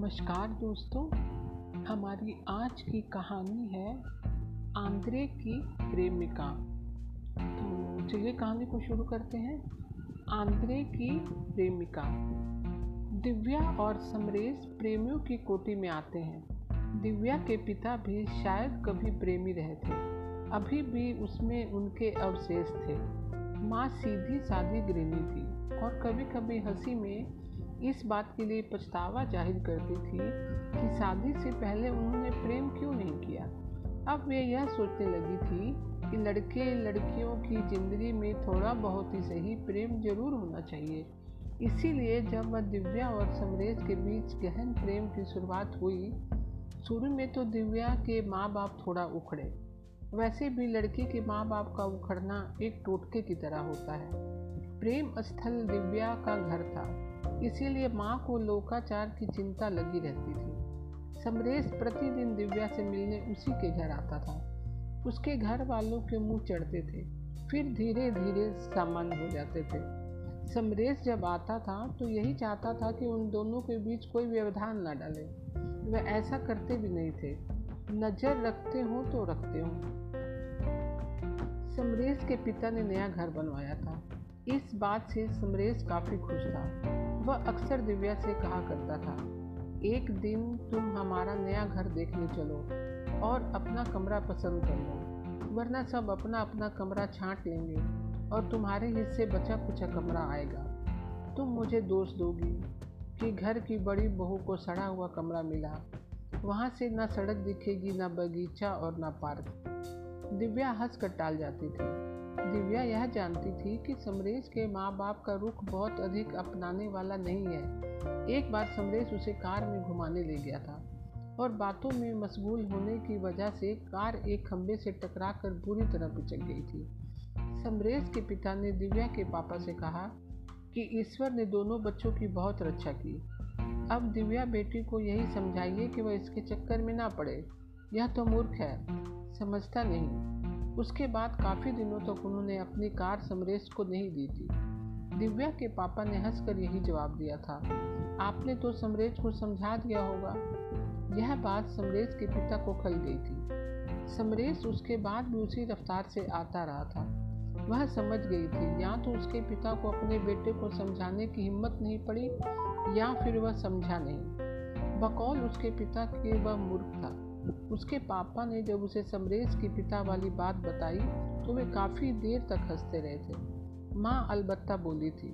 नमस्कार दोस्तों, हमारी आज की कहानी है आंद्रे की प्रेमिका। तो चलिए कहानी को शुरू करते हैं। आंद्रे की प्रेमिका। दिव्या और समरेश प्रेमियों की कोटि में आते हैं। दिव्या के पिता भी शायद कभी प्रेमी रहे थे। अभी भी उसमें उनके अवशेष थे। माँ सीधी सादी गृहिणी थी और कभी कभी हँसी में इस बात के लिए पछतावा ज़ाहिर करती थी कि शादी से पहले उन्होंने प्रेम क्यों नहीं किया। अब वे यह सोचने लगी थी कि लड़के लड़कियों की ज़िंदगी में थोड़ा बहुत ही सही प्रेम ज़रूर होना चाहिए। इसीलिए जब वह दिव्या और समरेश के बीच गहन प्रेम की शुरुआत हुई, शुरू में तो दिव्या के माँ बाप थोड़ा उखड़े। वैसे भी लड़की के माँ बाप का उखड़ना एक टोटके की तरह होता है। प्रेम स्थल दिव्या का घर था। इसीलिए माँ को लोकाचार की चिंता लगी रहती थी। समरेश प्रतिदिन दिव्या से मिलने उसी के घर आता था। उसके घर वालों के मुँह चढ़ते थे। फिर धीरे धीरे सामान्य हो जाते थे। समरेश जब आता था तो यही चाहता था कि उन दोनों के बीच कोई व्यवधान न डाले। वह ऐसा करते भी नहीं थे। नज़र रखते हो तो रखते हो। समरेश के पिता ने नया घर बनवाया था। इस बात से समरेश काफ़ी खुश था। वह अक्सर दिव्या से कहा करता था, एक दिन तुम हमारा नया घर देखने चलो और अपना कमरा पसंद कर लो, वरना सब अपना अपना कमरा छांट लेंगे और तुम्हारे हिस्से बचा कुचा कमरा आएगा। तुम मुझे दोष दोगी कि घर की बड़ी बहू को सड़ा हुआ कमरा मिला। वहाँ से ना सड़क दिखेगी, ना बगीचा और न पार्क। दिव्या हंस कर टाल जाती थी। दिव्या यह जानती थी कि समरेश के माँ बाप का रुख बहुत अधिक अपनाने वाला नहीं है। एक बार समरेश उसे कार में घुमाने ले गया था और बातों में मशगूल होने की वजह से कार एक खंबे से टकरा कर बुरी तरह पिचक गई थी। समरेश के पिता ने दिव्या के पापा से कहा कि ईश्वर ने दोनों बच्चों की बहुत रक्षा की। अब दिव्या बेटी को यही समझाइए कि वह इसके चक्कर में ना पड़े। यह तो मूर्ख है, समझता नहीं। उसके बाद काफ़ी दिनों तक उन्होंने अपनी कार समरेश को नहीं दी थी। दिव्या के पापा ने हंसकर यही जवाब दिया था, आपने तो समरेश को समझा दिया होगा। यह बात समरेश के पिता को खल गई थी। समरेश उसके बाद भी उसी रफ्तार से आता रहा था। वह समझ गई थी, या तो उसके पिता को अपने बेटे को समझाने की हिम्मत नहीं पड़ी, या फिर वह समझा नहीं। बकौल उसके पिता के वह मूर्ख था। उसके पापा ने जब उसे समरेश की पिता वाली बात बताई तो वे काफ़ी देर तक हँसते रहे थे। माँ अलबत्ता बोली थी,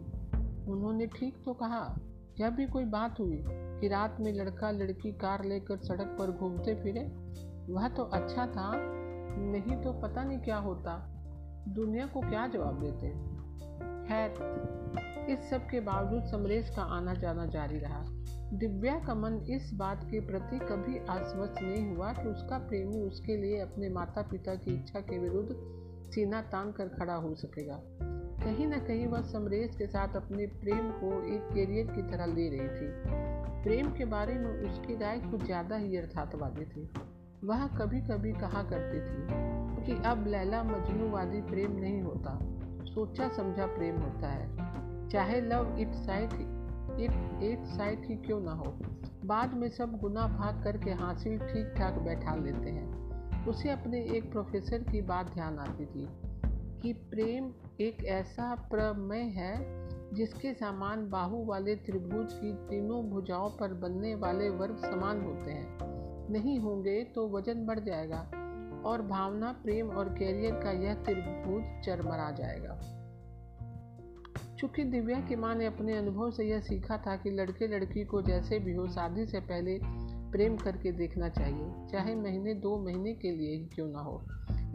उन्होंने ठीक तो कहा यह भी कोई बात हुई कि रात में लड़का लड़की कार लेकर सड़क पर घूमते फिरे, वह तो अच्छा था, नहीं तो पता नहीं क्या होता। दुनिया को क्या जवाब देते खैर, इस सब के बावजूद समरेश का आना जाना जारी रहा। दिव्या का मन इस बात के प्रति कभी आश्वस्त नहीं हुआ कि उसका प्रेमी उसके लिए अपने माता पिता की इच्छा के विरुद्ध सीना तान कर खड़ा हो सकेगा। कहीं ना कहीं वह समरेश के साथ अपने प्रेम को एक कैरियर की तरह ले रही थी। प्रेम के बारे में उसकी राय कुछ ज़्यादा ही यथार्थवादी थी। वह कभी कभी कहा करती थी कि अब लैला मजनूवादी प्रेम नहीं होता सोचा समझा प्रेम होता है। चाहे लव इट साइड एक एक साइड ही क्यों ना हो? बाद में सब गुना भाग करके हासिल ठीक ठाक बैठा लेते हैं। उसे अपने एक प्रोफेसर की बात ध्यान आती थी कि प्रेम एक ऐसा प्रमेय है जिसके समान बाहु वाले त्रिभुज की तीनों भुजाओं पर बनने वाले वर्ग समान होते हैं। नहीं होंगे तो वज़न बढ़ जाएगा और भावना, प्रेम और कैरियर का यह त्रिभुज चरमरा जाएगा। चूँकि दिव्या की माँ ने अपने अनुभव से यह सीखा था कि लड़के लड़की को जैसे भी हो, शादी से पहले प्रेम करके देखना चाहिए, चाहे महीने, दो महीने के लिए ही क्यों ना हो।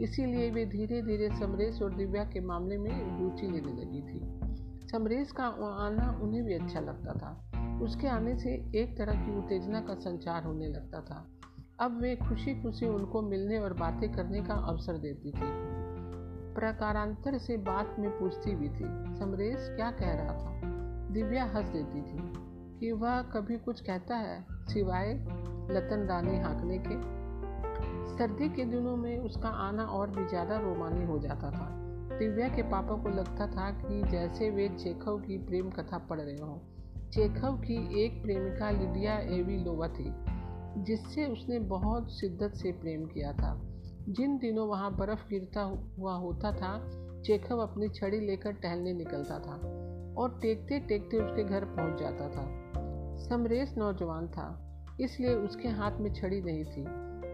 इसीलिए वे धीरे धीरे समरेश और दिव्या के मामले में रुचि लेने लगी थी। समरेश का आना उन्हें भी अच्छा लगता था। उसके आने से एक तरह की उत्तेजना का संचार होने लगता था। अब वे खुशी खुशी उनको मिलने और बातें करने का अवसर देती थी। प्रकारांतर से बात में पूछती भी थी। समरेश क्या कह रहा था? दिव्या हंस देती थी कि वह कभी कुछ कहता है सिवाय लतन रानी हाँकने के। सर्दी के दिनों में उसका आना और भी ज़्यादा रोमानी हो जाता था। दिव्या के पापा को लगता था कि जैसे वे चेखव की प्रेम कथा पढ़ रहे हों। चेखव की एक प्रेमिका लिडिया एविलोवा थी, जिससे उसने बहुत शिद्दत से प्रेम किया था। जिन दिनों वहाँ बर्फ़ गिरता हुआ होता था चेखव अपनी छड़ी लेकर टहलने निकलता था और टेकते टेकते उसके घर पहुँच जाता था। समरेश नौजवान था, इसलिए उसके हाथ में छड़ी नहीं थी।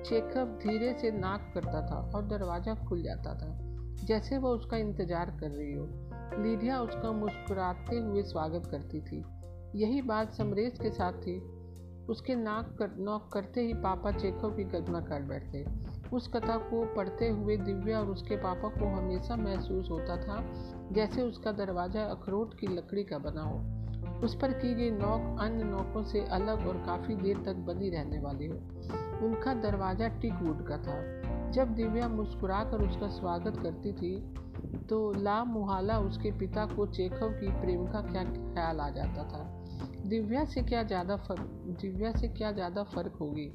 चेकअप धीरे से नाक करता था और दरवाज़ा खुल जाता था, जैसे वह उसका इंतज़ार कर रही हो। लीडिया उसका मुस्कुराते हुए स्वागत करती थी। यही बात समरेश के साथ थी। उसके नाक कर, नॉक करते ही पापा चेकअप की कदमा काट बैठते उस कथा को पढ़ते हुए दिव्या और उसके पापा को हमेशा महसूस होता था, जैसे उसका दरवाज़ा अखरोट की लकड़ी का बना हो। उस पर की गई नौक अन्य नौकों से अलग और काफ़ी देर तक बनी रहने वाली हो। उनका दरवाज़ा टिक वुड का था। जब दिव्या मुस्कुराकर उसका स्वागत करती थी तो ला मुहाला उसके पिता को चेखव की प्रेम का क्या ख्याल आ जाता था। दिव्या से क्या ज़्यादा फ़र्क दिव्या से क्या ज़्यादा फ़र्क होगी?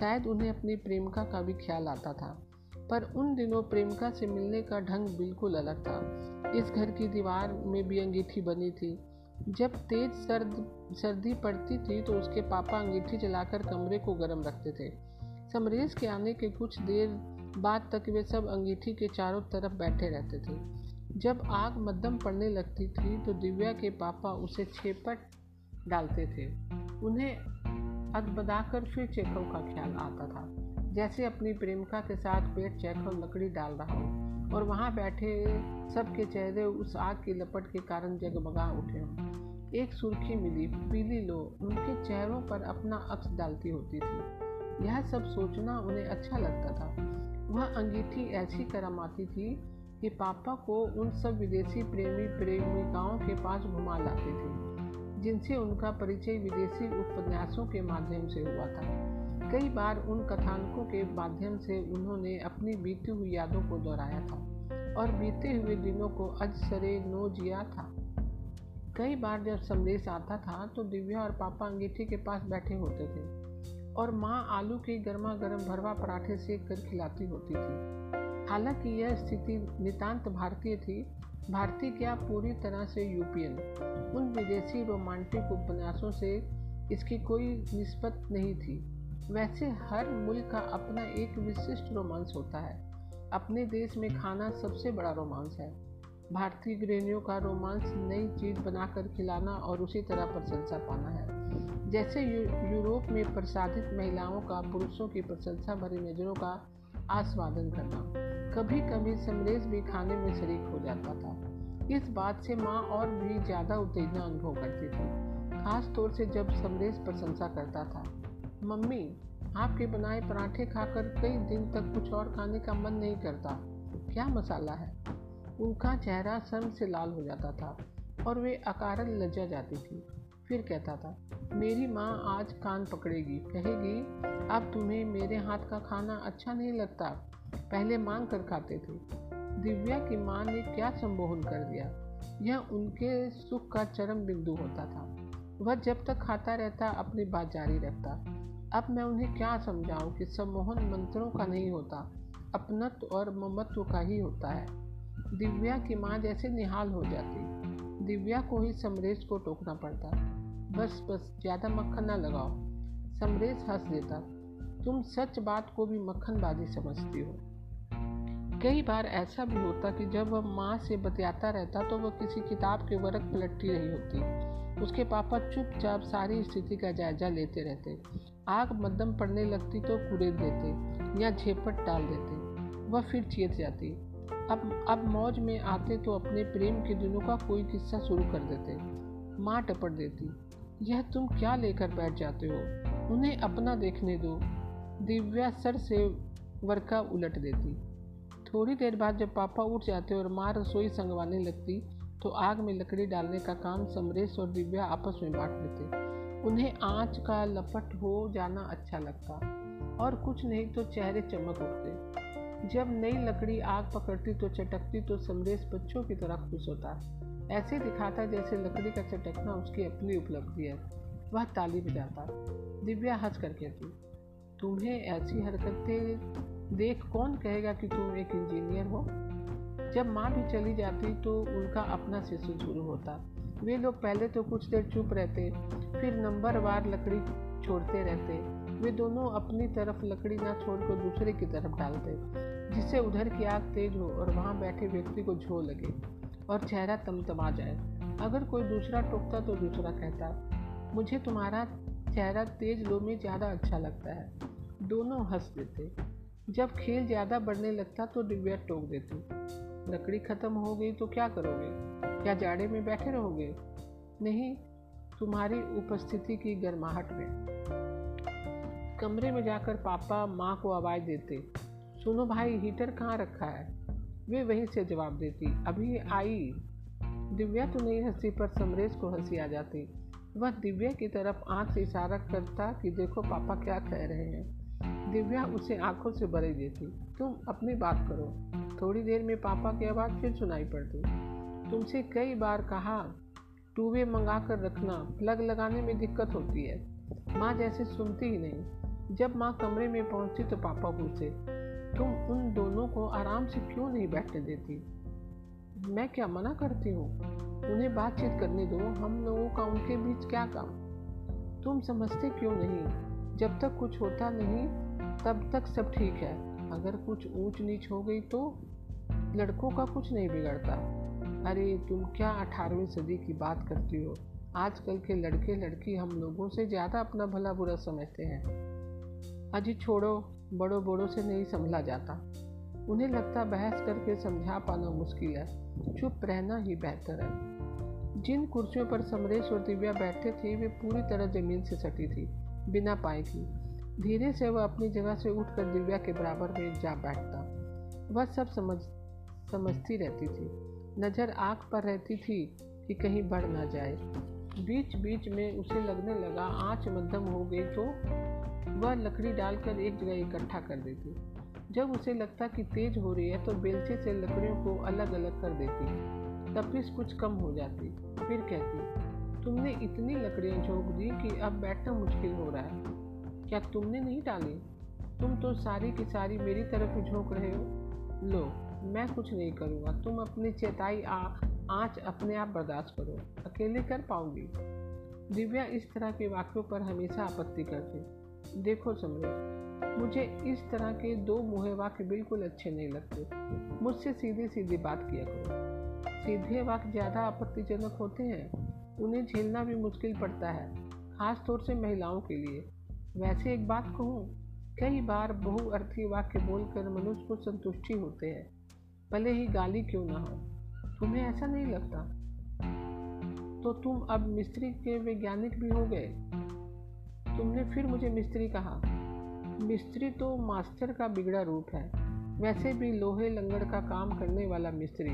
शायद उन्हें अपनी प्रेमिका का भी ख्याल आता था, पर उन दिनों प्रेमिका से मिलने का ढंग बिल्कुल अलग था। इस घर की दीवार में भी अंगीठी बनी थी। जब तेज सर्द, सर्दी पड़ती थी तो उसके पापा अंगीठी जलाकर कमरे को गर्म रखते थे। समरेश के आने के कुछ देर बाद तक वे सब अंगीठी के चारों तरफ़ बैठे रहते थे। जब आग मध्यम पड़ने लगती थी तो दिव्या के पापा उसे छेपट डालते थे। उन्हें अदबदाकर फिर चेखव का ख्याल आता था। जैसे अपनी प्रेमिका के साथ पेट चेखव लकड़ी डाल रहा हो, और वहाँ बैठे सबके चेहरे उस आग की लपट के कारण जगमगा उठे हों। एक सुर्खी मिली, पीली लो, उनके चेहरों पर अपना अक्स डालती होती थी। यह सब सोचना उन्हें अच्छा लगता था। वह अंगीठी ऐसी करम आती थी कि पापा को उन सब विदेशी प्रेमी प्रेमिकाओं के पास घुमा लाते थी। जिनसे उनका परिचय विदेशी उपन्यासों के माध्यम से हुआ था। कई बार उन कथानकों के माध्यम से उन्होंने अपनी बीती हुई यादों को दोहराया था और बीते हुए दिनों को अजसरे नो जिया था। कई बार जब संदेश आता था तो दिव्या और पापा अंगीठी के पास बैठे होते थे और माँ आलू के गर्मा गर्म भरवा पराठे सेक कर खिलाती होती थी। हालाँकि यह स्थिति नितांत भारतीय थी भारतीय क्या पूरी तरह से यूपियन? उन विदेशी रोमांटिक उपन्यासों से इसकी कोई निस्बत नहीं थी। वैसे हर मुल्क का अपना एक विशिष्ट रोमांस होता है। अपने देश में खाना सबसे बड़ा रोमांस है। भारतीय गृहणियों का रोमांस नई चीज़ बनाकर खिलाना और उसी तरह प्रशंसा पाना है। जैसे यू, यूरोप में प्रसादित महिलाओं का पुरुषों की प्रशंसा भरी नज़रों का आस्वादन करना। कभी कभी समरेश भी खाने में शरीक हो जाता था। इस बात से माँ और भी ज़्यादा उत्तेजना अनुभव करती थी। खास तौर से जब समरेश प्रशंसा करता था। मम्मी, आपके बनाए पराठे खाकर कई दिन तक कुछ और खाने का मन नहीं करता। क्या मसाला है? उनका चेहरा शर्म से लाल हो जाता था और वे अकारन लज्जा जाती थी। फिर कहता था, मेरी माँ आज कान पकड़ेगी। कहेगी, अब तुम्हें मेरे हाथ का खाना अच्छा नहीं लगता। पहले मांग कर खाते थे। दिव्या की माँ ने क्या संबोधन कर दिया? यह उनके सुख का चरम बिंदु होता था। वह जब तक खाता रहता, अपनी बात जारी रखता। अब मैं उन्हें क्या समझाऊं कि सम्मोहन मंत्रों का नहीं होता, अपनत्व और ममत्व का ही होता है। दिव्या की माँ जैसे निहाल हो जाती। दिव्या को ही समरेश को टोकना पड़ता। बस बस, ज़्यादा मक्खन ना लगाओ। समरेश हंस देता, तुम सच बात को भी मक्खनबाजी समझती हो। कई बार ऐसा भी होता कि जब वह माँ से बतियाता रहता तो वह किसी किताब के वर्क पलटती रही होती। उसके पापा चुपचाप सारी स्थिति का जायजा लेते रहते। आग मद्दम पड़ने लगती तो कुरेद देते या झेपट डाल देते। वह फिर चेत जाती। अब अब मौज में आते तो अपने प्रेम के दिनों का कोई किस्सा शुरू कर देते। माँ टपट देती यह तुम क्या लेकर बैठ जाते हो? उन्हें अपना देखने दो। दिव्या सर से वर्का उलट देती। थोड़ी देर बाद जब पापा उठ जाते और माँ रसोई संगवाने लगती तो आग में लकड़ी डालने का काम समरेश और दिव्या आपस में बांट लेते उन्हें आँच का लपट हो जाना अच्छा लगता और कुछ नहीं तो चेहरे चमक उठते। जब नई लकड़ी आग पकड़ती तो चटकती तो समरेश बच्चों की तरह खुश होता। ऐसे दिखाता जैसे लकड़ी का चटकना उसकी अपनी उपलब्धि है। वह ताली बजाता, दिव्या हंस कर कहती, तुम्हें ऐसी हरकतें देख कौन कहेगा कि तुम एक इंजीनियर हो? जब माँ भी चली जाती तो उनका अपना शिशु शुरू होता। वे लोग पहले तो कुछ देर चुप रहते, फिर नंबर वार लकड़ी छोड़ते रहते। वे दोनों अपनी तरफ़ लकड़ी ना छोड़कर दूसरे की तरफ़ डालते, जिससे उधर की आग तेज हो और वहाँ बैठे व्यक्ति को झो लगे। और चेहरा तमतमा जाए। अगर कोई दूसरा टोकता तो दूसरा कहता, मुझे तुम्हारा चेहरा तेज लो में ज़्यादा अच्छा लगता है। दोनों हंस देते। जब खेल ज़्यादा बढ़ने लगता तो दिव्या टोक देती, लकड़ी ख़त्म हो गई तो क्या करोगे? क्या जाड़े में बैठे रहोगे? नहीं, तुम्हारी उपस्थिति की गर्माहट में। कमरे में जाकर पापा माँ को आवाज़ देते, सुनो भाई, हीटर कहाँ रखा है? वे वहीं से जवाब देती, अभी आई। दिव्या तो नहीं हँसी, पर समरेश को हँसी आ जाती। वह दिव्या की तरफ़ आँख से इशारा करता कि देखो पापा क्या कह रहे हैं। दिव्या उसे आँखों से भरे देती, तुम अपनी बात करो। थोड़ी देर में पापा की आवाज़ फिर सुनाई पड़ती। तुमसे कई बार कहा टू वे मंगा कर रखना प्लग लगाने में दिक्कत होती है। माँ जैसे सुनती ही नहीं। जब माँ कमरे में पहुँची तो पापा पूछे तुम उन दोनों को आराम से क्यों नहीं बैठने देती? मैं क्या मना करती हूँ? उन्हें बातचीत करने दो, हम लोगों का उनके बीच क्या काम? तुम समझते क्यों नहीं? जब तक कुछ होता नहीं, तब तक सब ठीक है। अगर कुछ ऊंच नीच हो गई तो लड़कों का कुछ नहीं बिगड़ता। अरे, तुम क्या अठारहवीं सदी की बात करती हो? आजकल के लड़के लड़की हम लोगों से ज़्यादा अपना भला बुरा समझते हैं। अजी, छोड़ो। बड़ों बड़ों से नहीं संभला जाता। उन्हें लगता बहस करके समझा पाना मुश्किल है। चुप रहना ही बेहतर है। जिन कुर्सियों पर समरेश और दिव्या बैठे थे, वे पूरी तरह ज़मीन से सटी थी, बिना पाए की। धीरे से वह अपनी जगह से उठकर दिव्या के बराबर में जा बैठता। वह सब समझ, समझती रहती थी। नज़र आँख पर रहती थी कि कहीं बढ़ ना जाए। बीच बीच में उसे लगने लगा, आँच मध्यम हो गई तो वह लकड़ी डालकर एक जगह इकट्ठा कर देती। जब उसे लगता कि तेज हो रही है तो बेलचे से लकड़ियों को अलग अलग कर देती। तपिश कुछ कम हो जाती। फिर कहती, तुमने इतनी लकड़ियाँ झोंक दी कि अब बैठना मुश्किल हो रहा है। क्या तुमने नहीं डाली? तुम तो सारी की सारी मेरी तरफ़ ही झोंक रहे हो। लो, मैं कुछ नहीं करूँगा। तुम अपनी चेताई आ, आँच अपने आप बर्दाश्त करो। अकेले कर पाओगी दिव्या इस तरह के वाक्यों पर हमेशा आपत्ति करती। देखो समझो मुझे इस तरह के दो मुहे वाक्य बिल्कुल अच्छे नहीं लगते। मुझसे सीधे सीधे बात किया करो। सीधे वाक्य ज़्यादा आपत्तिजनक होते हैं। उन्हें झेलना भी मुश्किल पड़ता है खास तौर से महिलाओं के लिए। वैसे एक बात कहूँ, कई बार बहुअर्थी वाक्य बोलकर मनुष्य को संतुष्टि होते हैं, भले ही गाली क्यों ना हो। तुम्हें ऐसा नहीं लगता? तो तुम अब मिस्त्री के वैज्ञानिक भी हो गए। तुमने फिर मुझे मिस्त्री कहा। मिस्त्री तो मास्टर का बिगड़ा रूप है। वैसे भी लोहे लंगड़ का काम करने वाला मिस्त्री।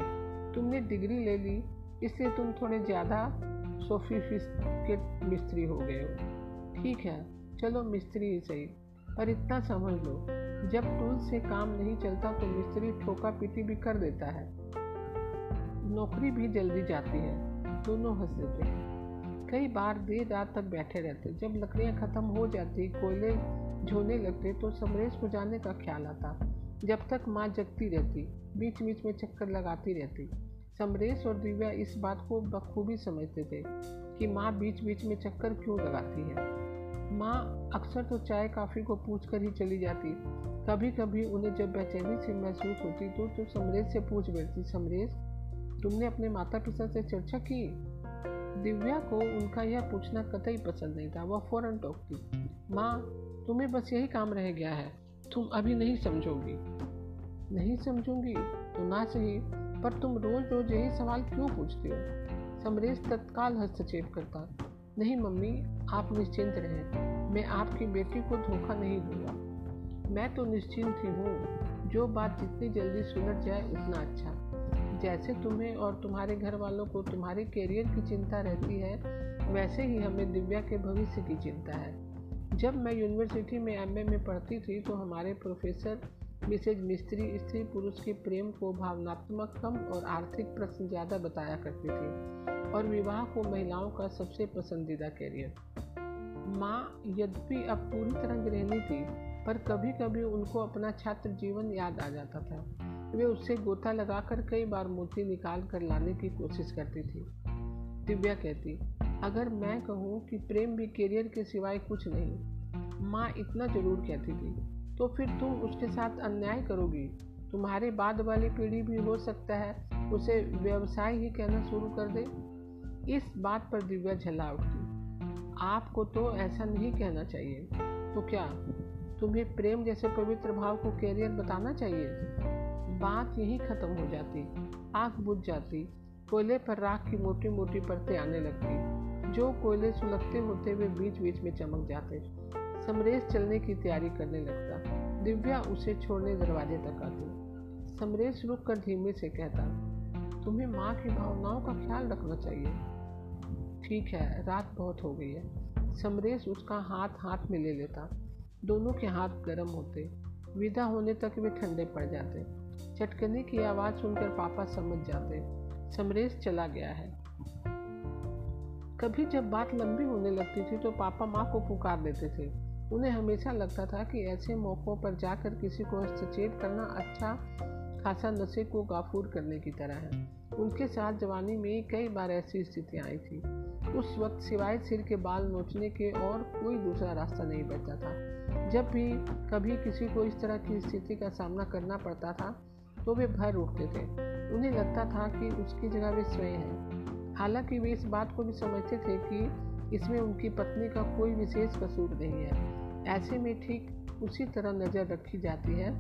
तुमने डिग्री ले ली, इसलिए तुम थोड़े ज़्यादा सोफिस्टिकेट मिस्त्री हो गए हो। ठीक है, चलो मिस्त्री ही सही। पर इतना समझ लो, जब टूल से काम नहीं चलता तो मिस्त्री ठोका पीटी भी कर देता है। नौकरी भी जल्दी जाती है। दोनों हंस देते हैं। कई बार देर रात तक बैठे रहते। जब लकड़ियाँ ख़त्म हो जाती, कोयले झोने लगते तो समरेश को जाने का ख्याल आता। जब तक माँ जगती रहती बीच बीच में चक्कर लगाती रहती। समरेश और दिव्या इस बात को बखूबी समझते थे कि माँ बीच बीच में चक्कर क्यों लगाती है। माँ अक्सर तो चाय, काफ़ी को पूछ कर ही चली जाती। कभी कभी उन्हें जब बेचैनी से महसूस होती तो तो समरेश से पूछ बैठती, समरेश, तुमने अपने माता पिता से चर्चा की? दिव्या को उनका यह पूछना कतई पसंद नहीं था। वह फ़ौरन टोकती, माँ, तुम्हें बस यही काम रह गया है। तुम अभी नहीं समझोगी। नहीं समझूँगी? तो ना सही, पर तुम रोज रोज यही सवाल क्यों पूछते हो? समरेश तत्काल हस्तक्षेप करता, नहीं मम्मी, आप निश्चिंत रहें। मैं आपकी बेटी को धोखा नहीं दूँगा। मैं तो निश्चिंत ही हूँ। जो बात जितनी जल्दी सुलझ जाए, उतना अच्छा। जैसे तुम्हें और तुम्हारे घर वालों को तुम्हारे करियर की चिंता रहती है, वैसे ही हमें दिव्या के भविष्य की चिंता है। जब मैं यूनिवर्सिटी में एमए में पढ़ती थी तो हमारे प्रोफेसर मिसेज मिस्त्री, स्त्री पुरुष के प्रेम को भावनात्मक कम और आर्थिक प्रश्न ज़्यादा बताया करती थी और विवाह को महिलाओं का सबसे पसंदीदा कैरियर माँ यद्यपि अब पूरी तरह गृहिणी थी, पर कभी कभी उनको अपना छात्र जीवन याद आ जाता था। वे उससे गोता लगाकर कई बार मोती निकाल कर लाने की कोशिश करती थी। दिव्या कहती, अगर मैं कहूँ कि प्रेम भी करियर के सिवाय कुछ नहीं, माँ इतना ज़रूर कहती थी तो फिर तुम उसके साथ अन्याय करोगी। तुम्हारे बाद वाली पीढ़ी भी हो सकता है, उसे व्यवसाय ही कहना शुरू कर दे। इस बात पर दिव्या झला उठती, आपको तो ऐसा नहीं कहना चाहिए। तो क्या तुम्हें प्रेम जैसे पवित्र भाव को कैरियर बताना चाहिए? बात यही खत्म हो जाती। आग बुझ जाती। कोयले पर राख की मोटी मोटी परतें आने लगती। जो कोयले सुलगते होते हुए बीच बीच में चमक जाते। समरेश चलने की तैयारी करने लगता। दिव्या उसे छोड़ने दरवाजे तक आती। समरेश रुक कर धीमे से कहता, तुम्हें माँ की भावनाओं का ख्याल रखना चाहिए। ठीक है, रात बहुत हो गई है। समरेश उसका हाथ हाथ में ले लेता। दोनों के हाथ गर्म होते। विदा होने तक वे ठंडे पड़ जाते। चटकने की आवाज़ सुनकर पापा समझ जाते। समरेश चला गया है। कभी जब बात लंबी होने लगती थी तो पापा माँ को पुकार देते थे। उन्हें हमेशा लगता था कि ऐसे मौक़ों पर जाकर किसी को सचेत करना अच्छा खासा नशे को गाफूर करने की तरह है। उनके साथ जवानी में कई बार ऐसी स्थितियाँ आई थी। उस वक्त सिवाय सिर के बाल नोचने के और कोई दूसरा रास्ता नहीं बचता था। जब भी कभी किसी को इस तरह की स्थिति का सामना करना पड़ता था तो वे भर उठते थे। उन्हें लगता था कि उसकी जगह वे स्वयं हैं। हालाँकि वे इस बात को भी समझते थे कि इसमें उनकी पत्नी का कोई विशेष कसूर नहीं है। ऐसे में ठीक उसी तरह नज़र रखी जाती है,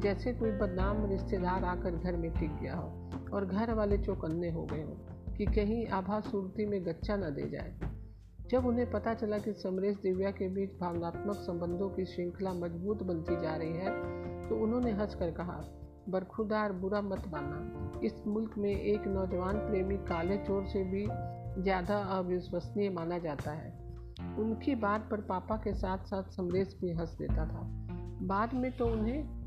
जैसे कोई बदनाम रिश्तेदार आकर घर में टिक गया हो और घर वाले चौकन्ने हो गए हों कि कहीं आभा सूरती में गच्चा न दे जाए। जब उन्हें पता चला कि समरेश दिव्या के बीच भावनात्मक संबंधों की श्रृंखला मज़बूत बनती जा रही है तो उन्होंने हंसकर कहा बरखुदार बुरा मत माना इस मुल्क में एक नौजवान प्रेमी काले चोर से भी ज़्यादा अविश्वसनीय माना जाता है। उनकी बात पर पापा के साथ साथ समरेश भी हंस देता था। बाद में तो उन्हें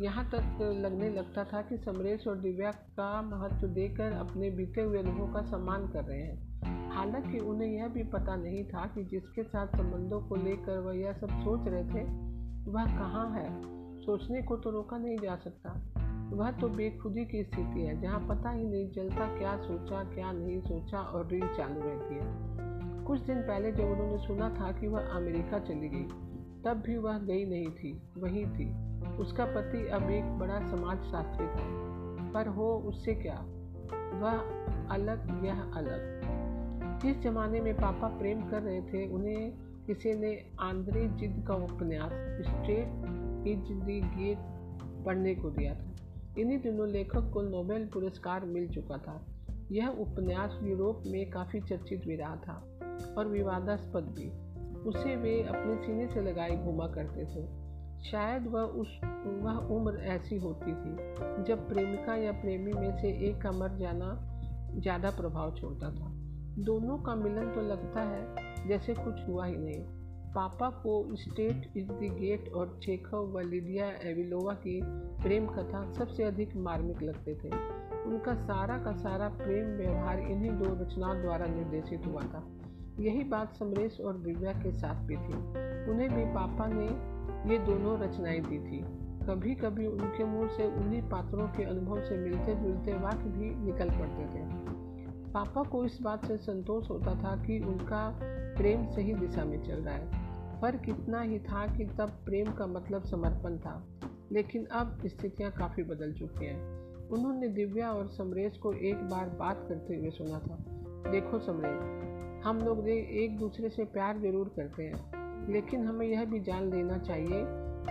यहाँ तक लगने लगता था कि समरेश और दिव्या का महत्व देकर अपने बीते हुए अनुभव का सम्मान कर रहे हैं। हालाँकि उन्हें यह भी पता नहीं था कि जिसके साथ संबंधों को लेकर वह यह सब सोच रहे थे, वह कहाँ है? सोचने को तो रोका नहीं जा सकता। वह तो बेखुदी की स्थिति है, जहाँ पता ही नहीं चलता क्या सोचा, क्या नहीं सोचा और रील चालू रहती है। कुछ दिन पहले जब उन्होंने सुना था कि वह अमेरिका चली गई, तब भी वह गई नहीं थी, वहीं थी। उसका पति अब एक बड़ा समाज शास्त्री था। पर हो उससे क्या? वह अलग, यह अलग। जिस जमाने में पापा प्रेम कर रहे थे, उन्हें किसी ने आंद्रे जिद का उपन्यास, स्ट्रेट इज़ दी गेट पढ़ने को दिया था। इन्हीं दिनों लेखक को नोबेल पुरस्कार मिल चुका था। यह उपन्यास यूरोप में काफ़ी चर्चित भी रहा था और विवादास्पद भी। उसे वे अपने सीने से लगाए घूमा करते थे। शायद वह उस, वह उम्र ऐसी होती थी, जब प्रेमिका या प्रेमी में से एक का मर जाना ज़्यादा प्रभाव छोड़ता था। दोनों का मिलन तो लगता है, जैसे कुछ हुआ ही नहीं। पापा को स्टेट इज़ द गेट और चेखव व लिडिया एविलोवा की प्रेम कथा सबसे अधिक मार्मिक लगते थे। उनका सारा का सारा प्रेम व्यवहार इन्हीं दो रचनाओं द्वारा निर्देशित हुआ था। यही बात समरेश और दिव्या के साथ भी थी। उन्हें भी पापा ने ये दोनों रचनाएँ दी थी। कभी कभी उनके मुँह से उन्हीं पात्रों के अनुभव से मिलते जुलते वाक्य भी निकल पड़ते थे। पापा को इस बात से संतोष होता था कि उनका प्रेम सही दिशा में चल रहा है। फ़र्क इतना ही था कि तब प्रेम का मतलब समर्पण था, लेकिन अब स्थितियाँ काफ़ी बदल चुकी हैं। उन्होंने दिव्या और समरेश को एक बार बात करते हुए सुना था, देखो समरेश, हम लोग एक दूसरे से प्यार ज़रूर करते हैं, लेकिन हमें यह भी जान लेना चाहिए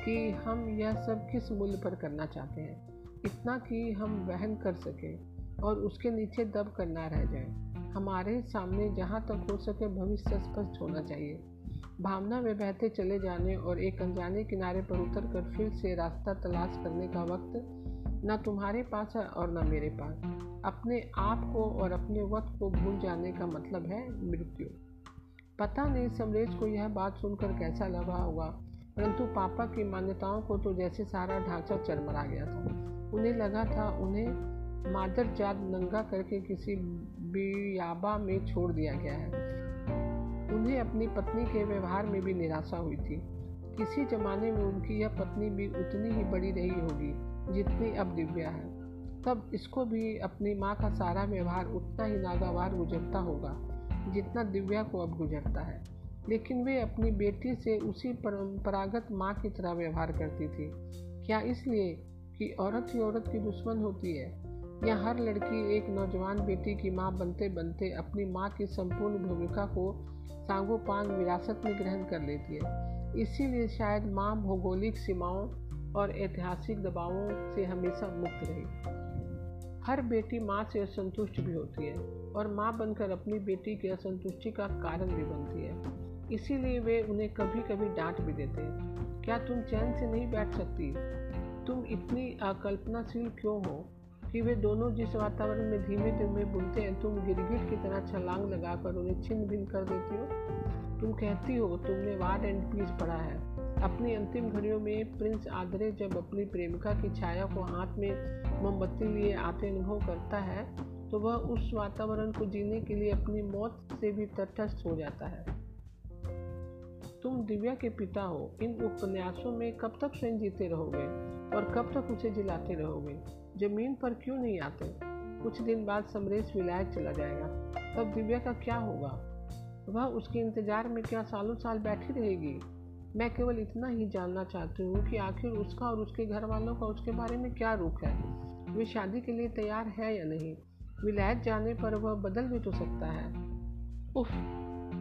कि हम यह सब किस मूल्य पर करना चाहते हैं। इतना कि हम वहन कर सकें और उसके नीचे दब कर ना रह जाए। हमारे सामने जहाँ तक हो सके भविष्य स्पष्ट होना चाहिए। भावना में बहते चले जाने और एक अनजाने किनारे पर उतर कर फिर से रास्ता तलाश करने का वक्त न तुम्हारे पास है और न मेरे पास। अपने आप को और अपने वक्त को भूल जाने का मतलब है मृत्यु। पता नहीं समरेश को यह बात सुनकर कैसा लगा होगा, परंतु पापा की मान्यताओं को तो जैसे सारा ढांचा चरमरा गया था। उन्हें लगा था उन्हें मादर जात नंगा करके किसी बियाबा में छोड़ दिया गया है। उन्हें अपनी पत्नी के व्यवहार में भी निराशा हुई थी। किसी जमाने में उनकी यह पत्नी भी उतनी ही बड़ी रही होगी, जितनी अब दिव्या है। तब इसको भी अपनी माँ का सारा व्यवहार उतना ही नागावार गुजरता होगा, जितना दिव्या को अब गुजरता है। लेकिन वे अपनी बेटी से उसी परंपरागत माँ की तरह व्यवहार करती थी। क्या इसलिए कि औरत ही औरत की दुश्मन होती है? या हर लड़की एक नौजवान बेटी की माँ बनते बनते अपनी माँ की संपूर्ण भूमिका को सांगो पांग विरासत में ग्रहण कर लेती है। इसीलिए शायद माँ भौगोलिक सीमाओं और ऐतिहासिक दबावों से हमेशा मुक्त रही। हर बेटी माँ से असंतुष्ट भी होती है और माँ बनकर अपनी बेटी की असंतुष्टि का कारण भी बनती है। इसीलिए वे उन्हें कभी कभी डांट भी देते हैं। क्या तुम चैन से नहीं बैठ सकती? तुम इतनी अकल्पनाशील क्यों हो? कि वे दोनों जिस वातावरण में धीमे धीमे बुनते हैं, तुम गिरगिट की तरह छलांग लगाकर उन्हें छिन्न भिन्न कर देती हो। तुम कहती हो, तुमने वार एंड पीस पढ़ा है। अपनी अंतिम घड़ियों में प्रिंस आदरे जब अपनी प्रेमिका की छाया को हाथ में मोमबत्ती लिए आते अनुभव करता है तो वह उस वातावरण को जीने के लिए अपनी मौत से भी तटस्थ हो जाता है। तुम दिव्या के पिता हो। इन उपन्यासों में कब तक स्वयं जीते रहोगे और कब तक उसे जिलाते रहोगे? ज़मीन पर क्यों नहीं आते? कुछ दिन बाद समरेश विलायत चला जाएगा। तब दिव्या का क्या होगा? वह उसके इंतज़ार में क्या सालों साल बैठी रहेगी? मैं केवल इतना ही जानना चाहती हूँ कि आखिर उसका और उसके घर वालों का उसके बारे में क्या रुख है? वे शादी के लिए तैयार है या नहीं? विलायत जाने पर वह बदल भी तो सकता है। उफ,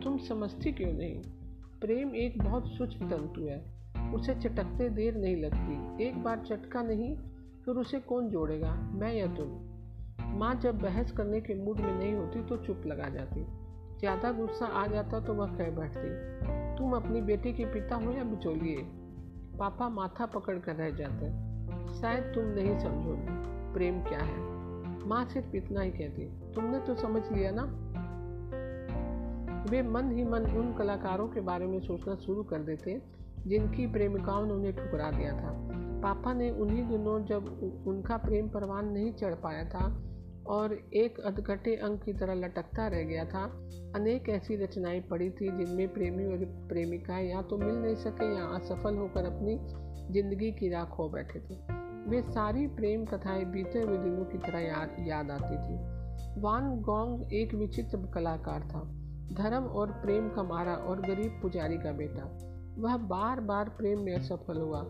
तुम समझती क्यों नहीं? प्रेम एक बहुत सूक्ष्म तंतु है। उसे चटकते देर नहीं लगती। एक बार चटका नहीं फिर उसे कौन जोड़ेगा, मैं या तुम? माँ जब बहस करने के मूड में नहीं होती तो चुप लगा जाती। ज़्यादा गुस्सा आ जाता तो वह कह बैठती, तुम अपनी बेटी के पिता हो या बिचौलिए? पापा माथा पकड़ कर रह जाते, शायद तुम नहीं समझोगे, प्रेम क्या है? माँ सिर्फ़ इतना ही कहती, तुमने तो समझ लिया ना? वे मन ही मन उन कलाकारों के बारे में सोचना शुरू कर देते, जिनकी प्रेमिकाओं ने उन्हें ठुकरा दिया था। पापा ने उन्हीं दिनों जब उनका प्रेम परवान नहीं चढ़ पाया था और एक अधकटे अंग की तरह लटकता रह गया था, अनेक ऐसी रचनाएँ पड़ी थी जिनमें प्रेमी और प्रेमिकाएँ या तो मिल नहीं सके या असफल होकर अपनी ज़िंदगी की राह खो बैठे थे। वे सारी प्रेम कथाएँ बीते हुए दिनों की तरह याद याद आती थी। वान गोंग एक विचित्र कलाकार था। धर्म और प्रेम का मारा और गरीब पुजारी का बेटा। वह बार बार प्रेम में असफल हुआ।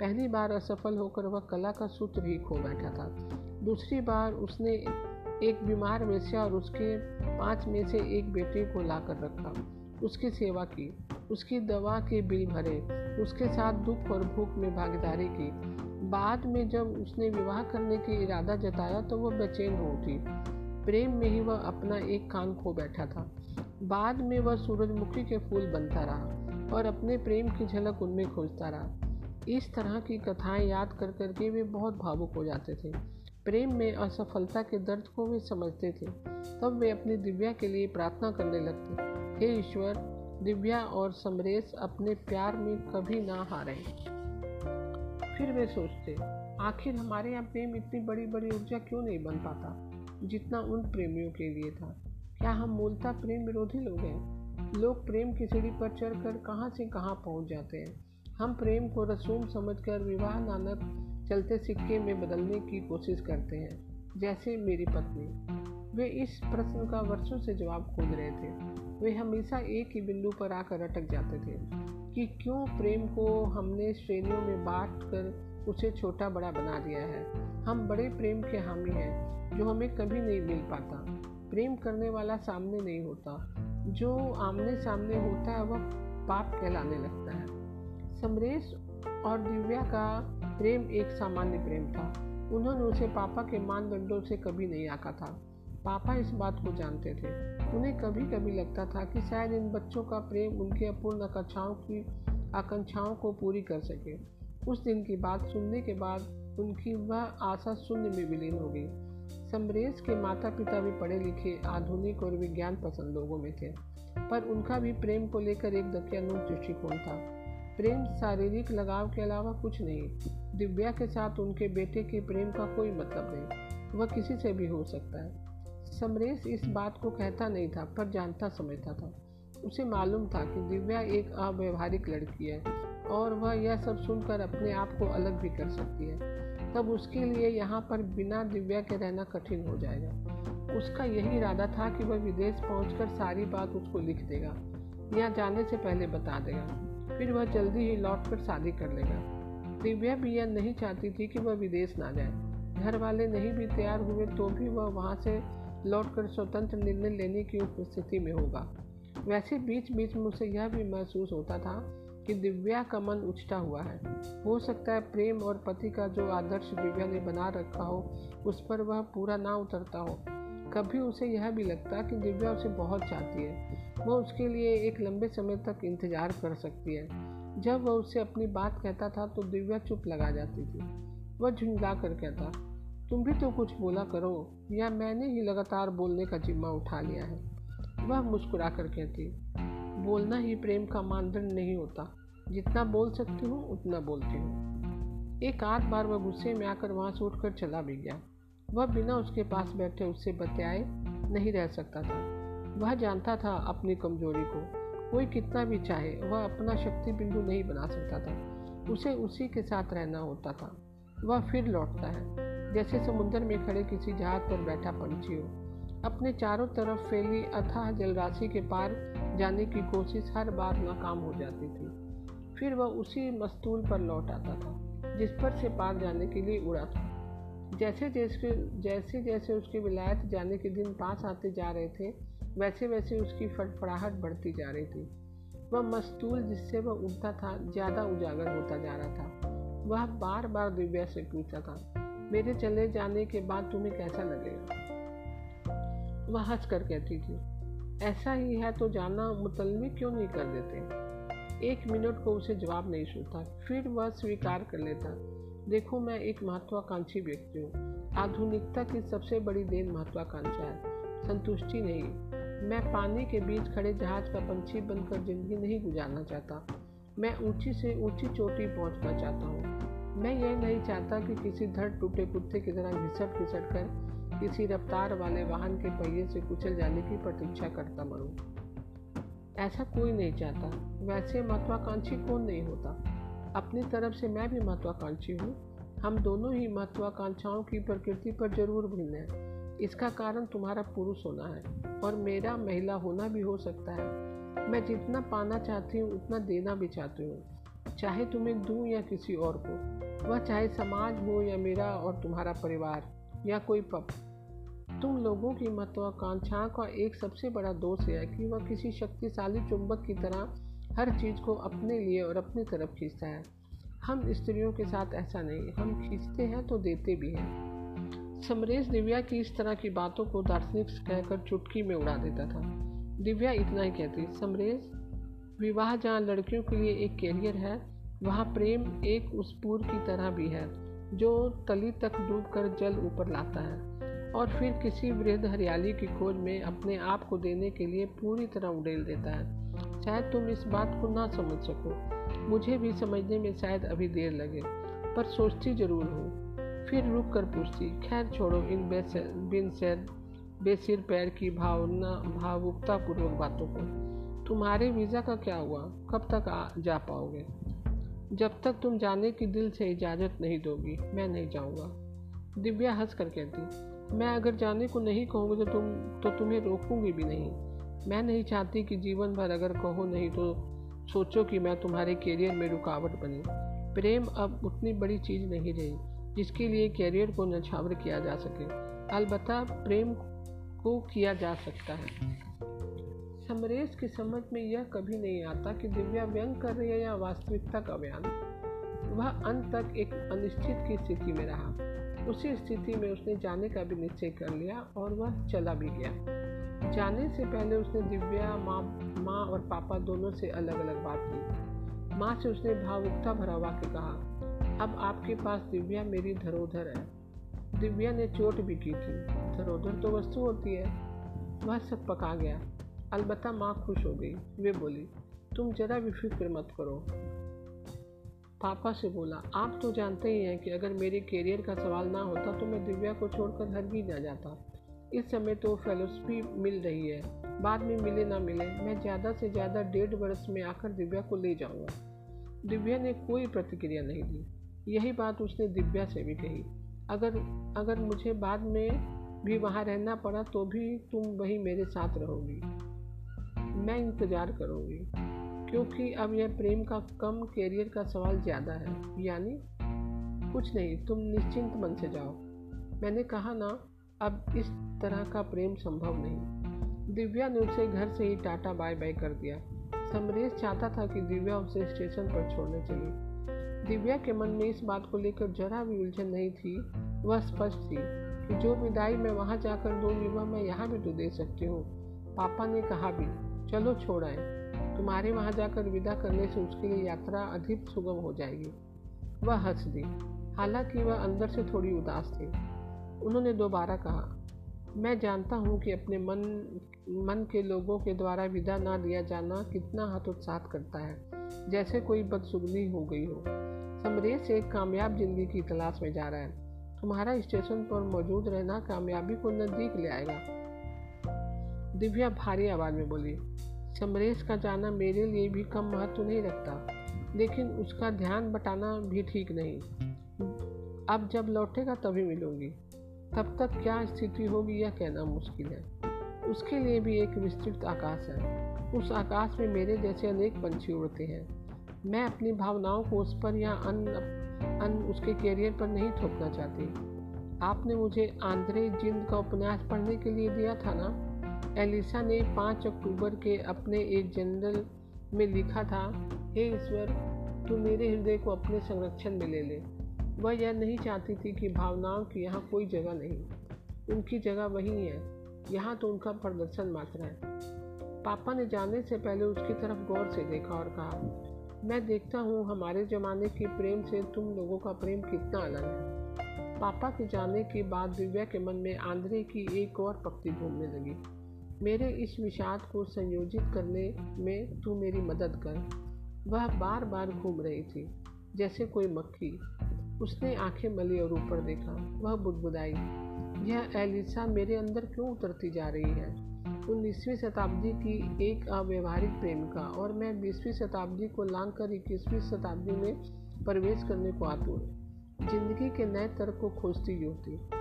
पहली बार असफल होकर वह कला का सूत्र ही खो बैठा था। दूसरी बार उसने एक बीमार वेश्या और उसके पाँच में से एक बेटे को लाकर रखा। उसकी सेवा की, उसकी दवा के बिल भरे, उसके साथ दुख और भूख में भागीदारी की। बाद में जब उसने विवाह करने की इरादा जताया तो वह बेचैन हो उठी। प्रेम में ही वह अपना एक कान खो बैठा था। बाद में वह सूरजमुखी के फूल बनता रहा और अपने प्रेम की झलक उनमें खोजता रहा। इस तरह की कथाएँ याद कर कर के वे बहुत भावुक हो जाते थे। प्रेम में असफलता के दर्द को वे समझते थे। तब वे अपनी दिव्या के लिए प्रार्थना करने लगते। हे ईश्वर, दिव्या और समरेश अपने प्यार में कभी ना हारे। फिर वे सोचते, आखिर हमारे यहाँ प्रेम इतनी बड़ी बड़ी ऊर्जा क्यों नहीं बन पाता? जितना उन प्रेमियों के लिए था। क्या हम मूलतः प्रेम विरोधी लोग हैं? लोग प्रेम की सीढ़ी पर चढ़कर कहाँ से कहाँ पहुँच जाते हैं? हम प्रेम को रसूम समझकर विवाह नानक चलते सिक्के में बदलने की कोशिश करते हैं, जैसे मेरी पत्नी। वे इस प्रश्न का वर्षों से जवाब खोज रहे थे। वे हमेशा एक ही बिंदु पर आकर अटक जाते थे कि क्यों प्रेम को हमने श्रेणियों में बांट कर उसे छोटा बड़ा बना दिया है। हम बड़े प्रेम के हामी हैं, जो हमें कभी नहीं मिल पाता। प्रेम करने वाला सामने नहीं होता। जो आमने सामने होता है, वह पाप कहलाने लगता है। समरेश और दिव्या का प्रेम एक सामान्य प्रेम था। उन्होंने उसे पापा के मानदंडों से कभी नहीं आका था। पापा इस बात को जानते थे। उन्हें कभी कभी लगता था कि शायद इन बच्चों का प्रेम उनके अपूर्ण आकांक्षाओं की, आकांक्षाओं को पूरी कर सके। उस दिन की बात सुनने के बाद उनकी वह आशा शून्य में विलीन हो गई। समरेश के माता पिता भी पढ़े लिखे आधुनिक और विज्ञान पसंद लोगों में थे, पर उनका भी प्रेम को लेकर एक दृष्टिकोण था। प्रेम, शारीरिक लगाव के अलावा कुछ नहीं। दिव्या के साथ उनके बेटे के प्रेम का कोई मतलब नहीं। वह किसी से भी हो सकता है। समरेश इस बात को कहता नहीं था, पर जानता, समझता था। उसे मालूम था कि दिव्या एक अव्यवहारिक लड़की है और वह यह सब सुनकर अपने आप को अलग भी कर सकती है। तब उसके लिए यहाँ पर बिना दिव्या के रहना कठिन हो जाएगा। उसका यही इरादा था कि वह विदेश पहुंचकर सारी बात उसको लिख देगा। या जाने से पहले बता देगा। फिर वह जल्दी ही लौट कर शादी कर लेगा। दिव्या भी यह नहीं चाहती थी कि वह विदेश ना जाए। घर वाले नहीं भी तैयार हुए तो भी वह वहाँ से लौटकर स्वतंत्र निर्णय लेने की उपस्थिति में होगा। वैसे बीच बीच में उसे यह भी महसूस होता था कि दिव्या का मन उछटा हुआ है। हो सकता है प्रेम और पति का जो आदर्श दिव्या ने बना रखा हो, उस पर वह पूरा ना उतरता हो। कभी उसे यह भी लगता कि दिव्या उसे बहुत चाहती है। वह उसके लिए एक लंबे समय तक इंतज़ार कर सकती है। जब वह उससे अपनी बात कहता था तो दिव्या चुप लगा जाती थी। वह झुंझला कर कहता, तुम भी तो कुछ बोला करो, या मैंने ही लगातार बोलने का जिम्मा उठा लिया है? वह मुस्कुरा कर कहती, बोलना ही प्रेम का मानदंड नहीं होता। जितना बोल सकती हूँ, उतना बोलती हूँ। एक आध बार वह गुस्से में आकर वहाँ से उठकर चला भी गया। वह बिना उसके पास बैठे उससे बतियाए नहीं रह सकता था। वह जानता था अपनी कमज़ोरी को। कोई कितना भी चाहे, वह अपना शक्ति बिंदु नहीं बना सकता था। उसे उसी के साथ रहना होता था। वह फिर लौटता है। जैसे समुद्र में खड़े किसी जहाज़ पर बैठा पंछी हो। अपने चारों तरफ़ फैली अथाह जलराशि के पार जाने की कोशिश हर बार नाकाम हो जाती थी। फिर वह उसी मस्तूल पर लौट आता था, जिस पर से पार जाने के लिए उड़ा था। जैसे जैसे जैसे जैसे उसके विलायत जाने के दिन पास आते जा रहे थे, वैसे वैसे उसकी फटफड़ाहट बढ़ती जा रही थी। वह मस्तूल जिससे वह उठता था, ज़्यादा उजागर होता जा रहा था। वह बार बार दिव्या से पूछता था, मेरे चले जाने के बाद तुम्हें कैसा लगेगा? वह हंस कर कहती थी, ऐसा ही है तो जाना मुतलवी क्यों नहीं कर देते? एक मिनट को उसे जवाब नहीं सुनता, फिर वह स्वीकार कर लेता देखो, मैं एक महत्वाकांक्षी व्यक्ति हूँ। आधुनिकता की सबसे बड़ी देन महत्वाकांक्षा है। संतुष्टि नहीं। मैं पानी के बीच खड़े जहाज़ का पंछी बनकर ज़िंदगी नहीं गुजारना चाहता। मैं ऊँची से ऊँची चोटी पहुँचना चाहता हूँ। मैं यह नहीं चाहता कि किसी धड़ टूटे कुत्ते की तरह घिसट घिसट कर किसी रफ्तार वाले वाहन के पहिए से कुचल जाने की प्रतीक्षा करता मरूं। ऐसा कोई नहीं चाहता। वैसे महत्वाकांक्षी कौन नहीं होता? अपनी तरफ़ से मैं भी महत्वाकांक्षी हूँ। हम दोनों ही महत्वाकांक्षाओं की प्रकृति पर ज़रूर भिन्न हैं। इसका कारण तुम्हारा पुरुष होना है और मेरा महिला होना भी हो सकता है। मैं जितना पाना चाहती हूँ, उतना देना भी चाहती हूँ। चाहे तुम्हें दूँ या किसी और को, वह चाहे समाज हो या मेरा और तुम्हारा परिवार या कोई पप। तुम लोगों की महत्वाकांक्षाओं का एक सबसे बड़ा दोष है कि वह किसी शक्तिशाली चुंबक की तरह हर चीज़ को अपने लिए और अपनी तरफ़ खींचता है। हम स्त्रियों के साथ ऐसा नहीं, हम खींचते हैं तो देते भी हैं। समरेश दिव्या की इस तरह की बातों को दार्शनिक कहकर चुटकी में उड़ा देता था। दिव्या इतना ही कहती, समरेश, विवाह जहाँ लड़कियों के लिए एक कैरियर है, वहाँ प्रेम एक उसपुर की तरह भी है, जो तली तक डूब कर जल ऊपर लाता है। और फिर किसी वृद्ध हरियाली की खोज में अपने आप को देने के लिए पूरी तरह उड़ेल देता है। शायद तुम इस बात को ना समझ सको। मुझे भी समझने में शायद अभी देर लगे, पर सोचती ज़रूर हूँ। फिर रुक कर पूछती, खैर छोड़ो, इन बिन सैर, बेसिर पैर की भावना भावुकता पूर्वक बातों को। तुम्हारे वीज़ा का क्या हुआ? कब तक आ, जा पाओगे? जब तक तुम जाने की दिल से इजाज़त नहीं दोगी, मैं नहीं जाऊँगा। दिव्या हंस कर कहती मैं अगर जाने को नहीं कहूँगी तो तुम तो तुम्हें रोकूँगी भी नहीं। मैं नहीं चाहती कि जीवन भर अगर कहो नहीं तो सोचो कि मैं तुम्हारे करियर में रुकावट बनी। प्रेम अब उतनी बड़ी चीज़ नहीं रही, जिसके लिए करियर को नछावर किया जा सके। अलबत् प्रेम को किया जा सकता है। समरेश की समझ में यह कभी नहीं आता कि दिव्या व्यंग कर रही है या वास्तविकता का बयान। वह अंत तक एक अनिश्चित की स्थिति में रहा। उसी स्थिति में उसने जाने का भी निश्चय कर लिया और वह चला भी गया। जाने से पहले उसने दिव्या, माँ माँ और पापा दोनों से अलग अलग बात की। माँ से उसने भावुकता भरा वाक्य कहा, अब आपके पास दिव्या मेरी धरोधर है। दिव्या ने चोट भी की थी। धरोधर तो वस्तु होती है। वह सब पका गया। अलबत्ता माँ खुश हो गई। वे बोली, तुम जरा भी फ़िक्र मत करो। पापा से बोला, आप तो जानते ही हैं कि अगर मेरे करियर का सवाल ना होता तो मैं दिव्या को छोड़कर हर भी ना जाता। इस समय तो फेलोशिप मिल रही है। बाद में मिले ना मिले, मैं ज़्यादा से ज़्यादा डेढ़ वर्ष में आकर दिव्या को ले जाऊँगा। दिव्या ने कोई प्रतिक्रिया नहीं दी। यही बात उसने दिव्या से भी कही। अगर अगर मुझे बाद में भी वहाँ रहना पड़ा तो भी तुम वही मेरे साथ रहोगी। मैं इंतज़ार करूँगी। क्योंकि अब यह प्रेम का कम कैरियर का सवाल ज़्यादा है। यानी, कुछ नहीं, तुम निश्चिंत मन से जाओ। मैंने कहा, ना, अब इस तरह का प्रेम संभव नहीं। दिव्या ने उसे घर से ही टाटा बाय बाय कर दिया। समरेश चाहता था कि दिव्या उसे स्टेशन पर छोड़ने चली। दिव्या के मन में इस बात को लेकर जरा भी उलझन नहीं थी। वह स्पष्ट थी कि जो विदाई मैं वहाँ जाकर दूँगी, वह मैं यहाँ भी तो दे सकती हूँ। पापा ने कहा भी, चलो, छोड़ आए। तुम्हारे वहाँ जाकर विदा करने से उसके लिए यात्रा अधिक सुगम हो जाएगी। वह हंस दी। हालाँकि वह अंदर से थोड़ी उदास थी। उन्होंने दोबारा कहा, मैं जानता हूँ कि अपने मन मन के लोगों के द्वारा विदा ना दिया जाना कितना हतोत्साह करता है। जैसे कोई बदसुगनी हो गई हो। समरेश एक कामयाब ज़िंदगी की तलाश में जा रहा है। तुम्हारा स्टेशन पर मौजूद रहना कामयाबी को नज़दीक ले आएगा। दिव्या भारी आवाज़ में बोली समरेश का जाना मेरे लिए भी कम महत्व नहीं रखता, लेकिन उसका ध्यान बटाना भी ठीक नहीं। अब जब लौटेगा तभी मिलूँगी। तब तक क्या स्थिति होगी यह कहना मुश्किल है। उसके लिए भी एक विस्तृत आकाश है। उस आकाश में मेरे जैसे अनेक पंछी उड़ते हैं। मैं अपनी भावनाओं को उस पर या अन्य अन उसके कैरियर पर नहीं थोपना चाहती। आपने मुझे आंद्रे जिंद का उपन्यास पढ़ने के लिए दिया था ना? एलिसा ने 5 अक्टूबर के अपने एक जनरल में लिखा था, हे ईश्वर, तू मेरे हृदय को अपने संरक्षण में ले ले। वह यह नहीं चाहती थी कि भावनाओं की यहाँ कोई जगह नहीं। उनकी जगह वही है। यहाँ तो उनका प्रदर्शन मात्र है। पापा ने जाने से पहले उसकी तरफ़ गौर से देखा और कहा, मैं देखता हूँ हमारे ज़माने के प्रेम से तुम लोगों का प्रेम कितना अलग है। पापा के जाने के बाद दिव्या के मन में आंध्रे की एक और पक्ति घूमने लगी। मेरे इस विषाद को संयोजित करने में तू मेरी मदद कर। वह बार बार घूम रही थी, जैसे कोई मक्खी। उसने आँखें मली और ऊपर देखा, वह बुदबुदाई। यह एलिसा मेरे अंदर क्यों उतरती जा रही है? उन्नीसवीं शताब्दी की एक अव्यवहारिक प्रेमिका और मैं बीसवीं शताब्दी को लांग कर इक्कीसवीं शताब्दी में प्रवेश करने को आतुर। ज़िंदगी के नए तर्क को खोजती युवती।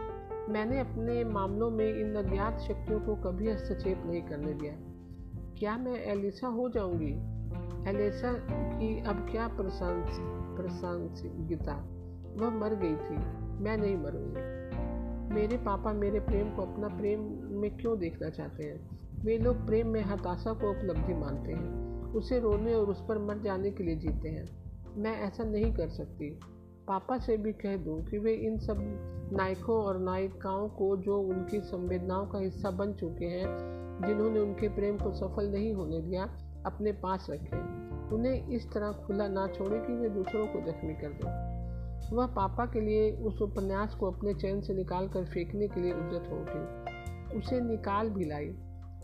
मैंने अपने मामलों में इन अज्ञात शक्तियों को कभी हस्तक्षेप नहीं करने दिया। क्या मैं एलिसा हो जाऊँगी? एलिसा की अब क्या प्रशंस प्रशंसिता वह मर गई थी। मैं नहीं मरूँगी। मेरे पापा मेरे प्रेम को अपना प्रेम में क्यों देखना चाहते हैं? वे लोग प्रेम में हताशा को उपलब्धि मानते हैं। उसे रोने और उस पर मर जाने के लिए जीते हैं। मैं ऐसा नहीं कर सकती। पापा से भी कह दूँ कि वे इन सब नायकों और नायिकाओं को जो उनकी संवेदनाओं का हिस्सा बन चुके हैं, जिन्होंने उनके प्रेम को सफल नहीं होने दिया, अपने पास रखें। उन्हें इस तरह खुला ना छोड़े कि वे दूसरों को जख्मी कर दें। वह पापा के लिए उस उपन्यास को अपने चैन से निकाल कर फेंकने के लिए उद्यत हो उठी। उसे निकाल भी लाई।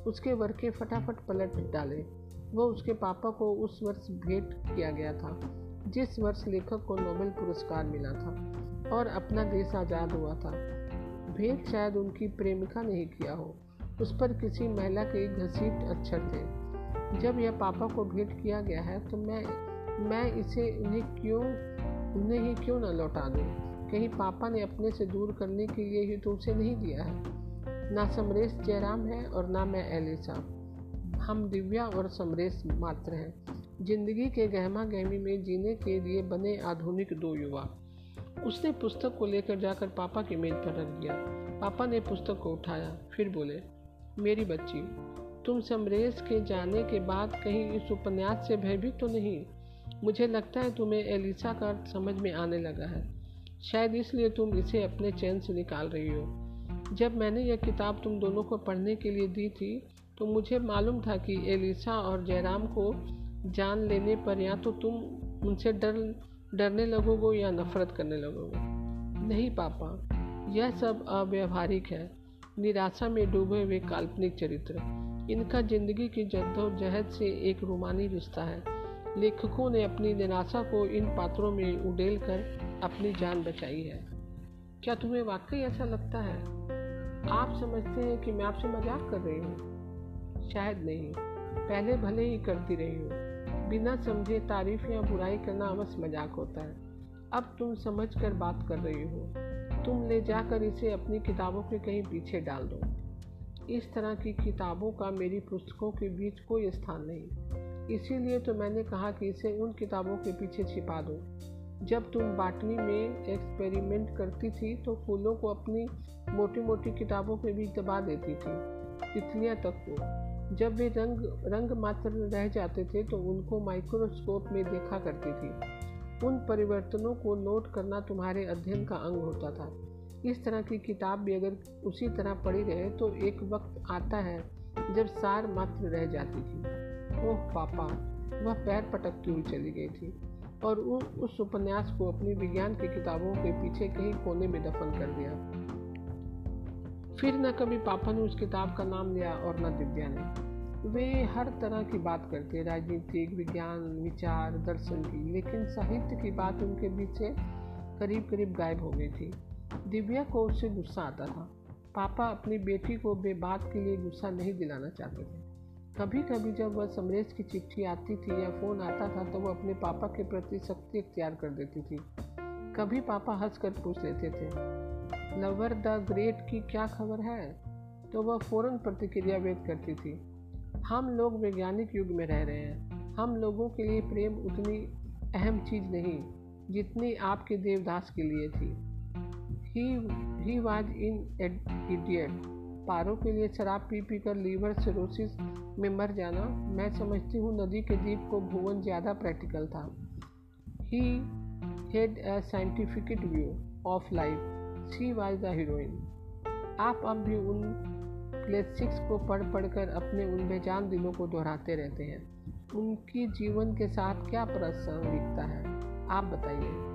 उसके वर्के फटाफट पलट डाले। वह उसके पापा को उस वर्ष भेंट किया गया था। जिस वर्ष लेखक को नोबेल पुरस्कार मिला था और अपना देश आज़ाद हुआ था भेंट शायद उनकी प्रेमिका ने ही किया हो। उस पर किसी महिला के घसीट अक्षर थे। जब यह पापा को भेंट किया गया है तो मैं मैं इसे उन्हें क्यों, उन्हें ही क्यों न लौटा दूँ? कहीं पापा ने अपने से दूर करने के लिए ही तो उसे नहीं दिया है। ना समरेश जयराम है और ना मैं एलिसा। हम दिव्या और समरेश मात्र हैं। ज़िंदगी के गहमा गहमी में जीने के लिए बने आधुनिक दो युवा। उसने पुस्तक को लेकर जाकर पापा की मेज पर रख दिया। पापा ने पुस्तक को उठाया, फिर बोले, मेरी बच्ची तुम समरेश के जाने के बाद कहीं इस उपन्यास से भयभीत तो नहीं? मुझे लगता है तुम्हें एलिसा का अर्थ समझ में आने लगा है। शायद इसलिए तुम इसे अपने चैन से निकाल रही हो। जब मैंने यह किताब तुम दोनों को पढ़ने के लिए दी थी तो मुझे मालूम था कि एलिसा और जयराम को जान लेने पर या तो तुम उनसे डर, डरने लगोगे या नफरत करने लगोगे। नहीं पापा, यह सब अव्यवहारिक है। निराशा में डूबे हुए काल्पनिक चरित्र। इनका ज़िंदगी की जद्दोजहद से एक रोमानी रिश्ता है। लेखकों ने अपनी निराशा को इन पात्रों में उडेल कर अपनी जान बचाई है। क्या तुम्हें वाकई ऐसा लगता है? आप समझते हैं कि मैं आपसे मज़ाक कर रही हूँ? शायद नहीं। पहले भले ही करती रही हूँ। बिना समझे तारीफ़ या बुराई करना बस मज़ाक होता है। अब तुम समझ कर बात कर रही हो। तुम ले जाकर इसे अपनी किताबों के कहीं पीछे डाल दो। इस तरह की किताबों का मेरी पुस्तकों के बीच कोई स्थान नहीं। इसीलिए तो मैंने कहा कि इसे उन किताबों के पीछे छिपा दो। जब तुम बाटनी में एक्सपेरिमेंट करती थी तो फूलों को अपनी मोटी मोटी किताबों के बीच दबा देती थी। तितलियाँ तक को जब वे रंग रंग मात्र रह जाते थे तो उनको माइक्रोस्कोप में देखा करती थी। उन परिवर्तनों को नोट करना तुम्हारे अध्ययन का अंग होता था। इस तरह की किताब भी अगर उसी तरह पढ़ी रहे तो एक वक्त आता है जब सार मात्र रह जाती थी। ओह पापा, वह पैर पटकती हुई चली गई थी और उस उपन्यास को अपनी विज्ञान की किताबों के पीछे कहीं कोने में दफन कर दिया। फिर न कभी पापा ने उस किताब का नाम लिया और न दिव्या ने। वे हर तरह की बात करते, राजनीतिक, विज्ञान, विचार, दर्शन की, लेकिन साहित्य की बात उनके बीच से करीब करीब गायब हो गई थी। दिव्या को उससे गुस्सा आता था। पापा अपनी बेटी को बेबात के लिए गुस्सा नहीं दिलाना चाहते थे। कभी कभी जब वह समरेश की चिट्ठी आती थी या फ़ोन आता था तो वह अपने पापा के प्रति सख्ती इख्तियार कर देती थी। कभी पापा हंस कर पूछ लेते थे लवर द ग्रेट की क्या खबर है? तो वह फ़ौरन प्रतिक्रिया व्यक्त करती थी। हम लोग वैज्ञानिक युग में रह रहे हैं। हम लोगों के लिए प्रेम उतनी अहम चीज़ नहीं, जितनी आपके देवदास के लिए थी। ही वाज इन इडियट पारों के लिए शराब पी पी कर लीवर सिरोसिस में मर जाना, मैं समझती हूँ नदी के द्वीप को भुवन ज़्यादा प्रैक्टिकल था। He had a scientific view of life she was the heroine आप अब भी उन क्लेसिक्स को पढ़ पढ़ कर अपने उन बेजान दिलों को दोहराते रहते हैं। उनकी जीवन के साथ क्या दिखता है? आप बताइए।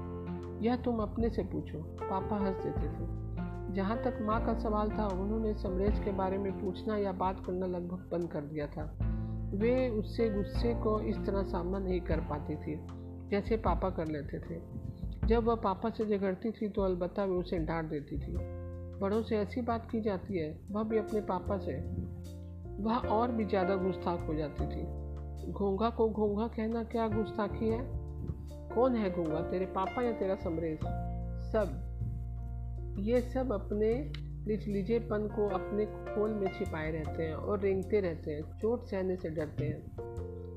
यह तुम अपने से पूछो। पापा हंस देते थे। जहाँ तक माँ का सवाल था, उन्होंने समरेज के बारे में पूछना या बात करना लगभग बंद कर दिया था। वे उससे गुस्से को इस तरह सामना नहीं कर पाती थी, जैसे पापा कर लेते थे। जब वह पापा से झगड़ती थी तो अलबत्ता वे उसे डांट देती थी। बड़ों से ऐसी बात की जाती है, वह भी अपने पापा से। वह और भी ज़्यादा गुस्ताख हो जाती थी। घोंघा को घोंघा कहना क्या गुस्ताखी है? कौन है गूँगा तेरे पापा या तेरा समरेश सब। ये सब अपने निचलीजेपन को अपने खोल में छिपाए रहते हैं और रेंगते रहते हैं, चोट सहने से डरते हैं।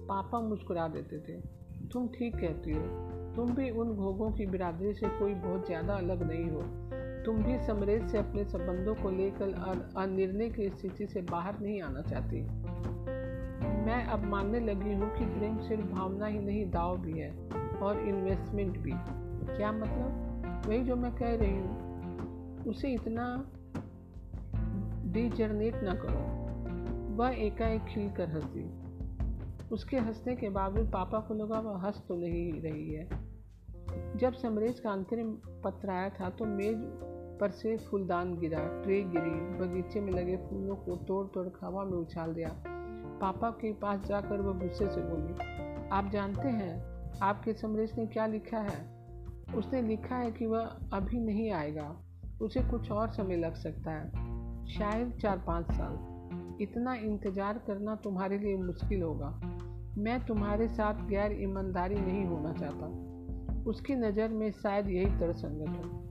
पापा मुस्कुरा देते थे। तुम ठीक कहती हो। तुम भी उन भोगों की बिरादरी से कोई बहुत ज़्यादा अलग नहीं हो। तुम भी समरेश से अपने संबंधों को लेकर अनिर्णय की स्थिति से बाहर नहीं आना चाहती। मैं अब मानने लगी हूँ कि प्रेम सिर्फ़ भावना ही नहीं, दाव भी है और इन्वेस्टमेंट भी। क्या मतलब? वही जो मैं कह रही हूँ। उसे इतना डिजर्नेट ना करो। वह एकाएक खिल कर हँसी। उसके हंसने के बावजूद पापा को लगा वह हंस तो नहीं रही है। जब समरेश का अंतरिम पत्र आया था तो मेज पर से फूलदान गिरा, ट्रे गिरी, बगीचे में लगे फूलों को तोड़ तोड़ हवा में उछाल दिया। पापा के पास जाकर वह गुस्से से बोली, आप जानते हैं, आपके समरेश ने क्या लिखा है? उसने लिखा है कि वह अभी नहीं आएगा, उसे कुछ और समय लग सकता है, शायद चार पाँच साल। इतना इंतज़ार करना तुम्हारे लिए मुश्किल होगा। मैं तुम्हारे साथ गैर ईमानदारी नहीं होना चाहता। उसकी नज़र में शायद यही तरसंगत हो।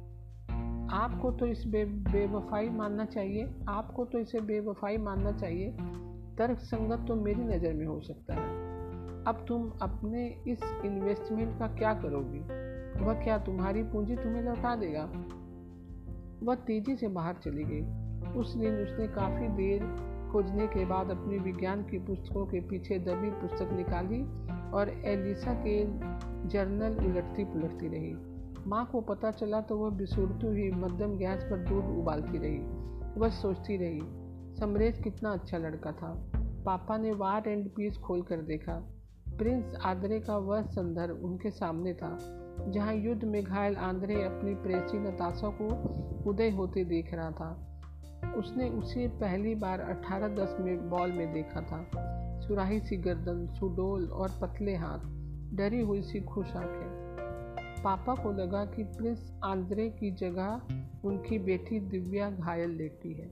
आपको तो इस बे, बेवफाई मानना चाहिए, आपको तो इसे बेवफाई मानना चाहिए। तर्क संगत तो मेरी नज़र में हो सकता है। अब तुम अपने इस इन्वेस्टमेंट का क्या करोगी? वह क्या तुम्हारी पूंजी तुम्हें लौटा देगा? वह तेज़ी से बाहर चली गई। उस दिन उसने काफ़ी देर खोजने के बाद अपनी विज्ञान की पुस्तकों के पीछे दबी पुस्तक निकाली और एलिसा के जर्नल उलटती पुलटती रही। माँ को पता चला तो वह बिसुरती हुई मध्यम गैस पर दूध उबालती रही। वह सोचती रही, समरेश कितना अच्छा लड़का था। पापा ने वार एंड पीस खोल कर देखा। प्रिंस आंद्रे का वह संदर्भ उनके सामने था, जहाँ युद्ध में घायल आंद्रे अपनी प्रेसी नताशा को उदय होते देख रहा था। उसने उसे पहली बार 18-10 में बॉल में देखा था। सुराही सी गर्दन, सुडोल और पतले हाथ, डरी हुई सी खुश आँखें। पापा को लगा कि प्रिंस आंद्रे की जगह उनकी बेटी दिव्या घायल लेती है।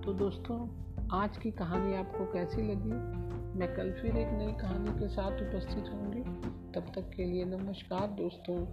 तो दोस्तों, आज की कहानी आपको कैसी लगी? मैं कल फिर एक नई कहानी के साथ उपस्थित होंगी। तब तक के लिए नमस्कार दोस्तों।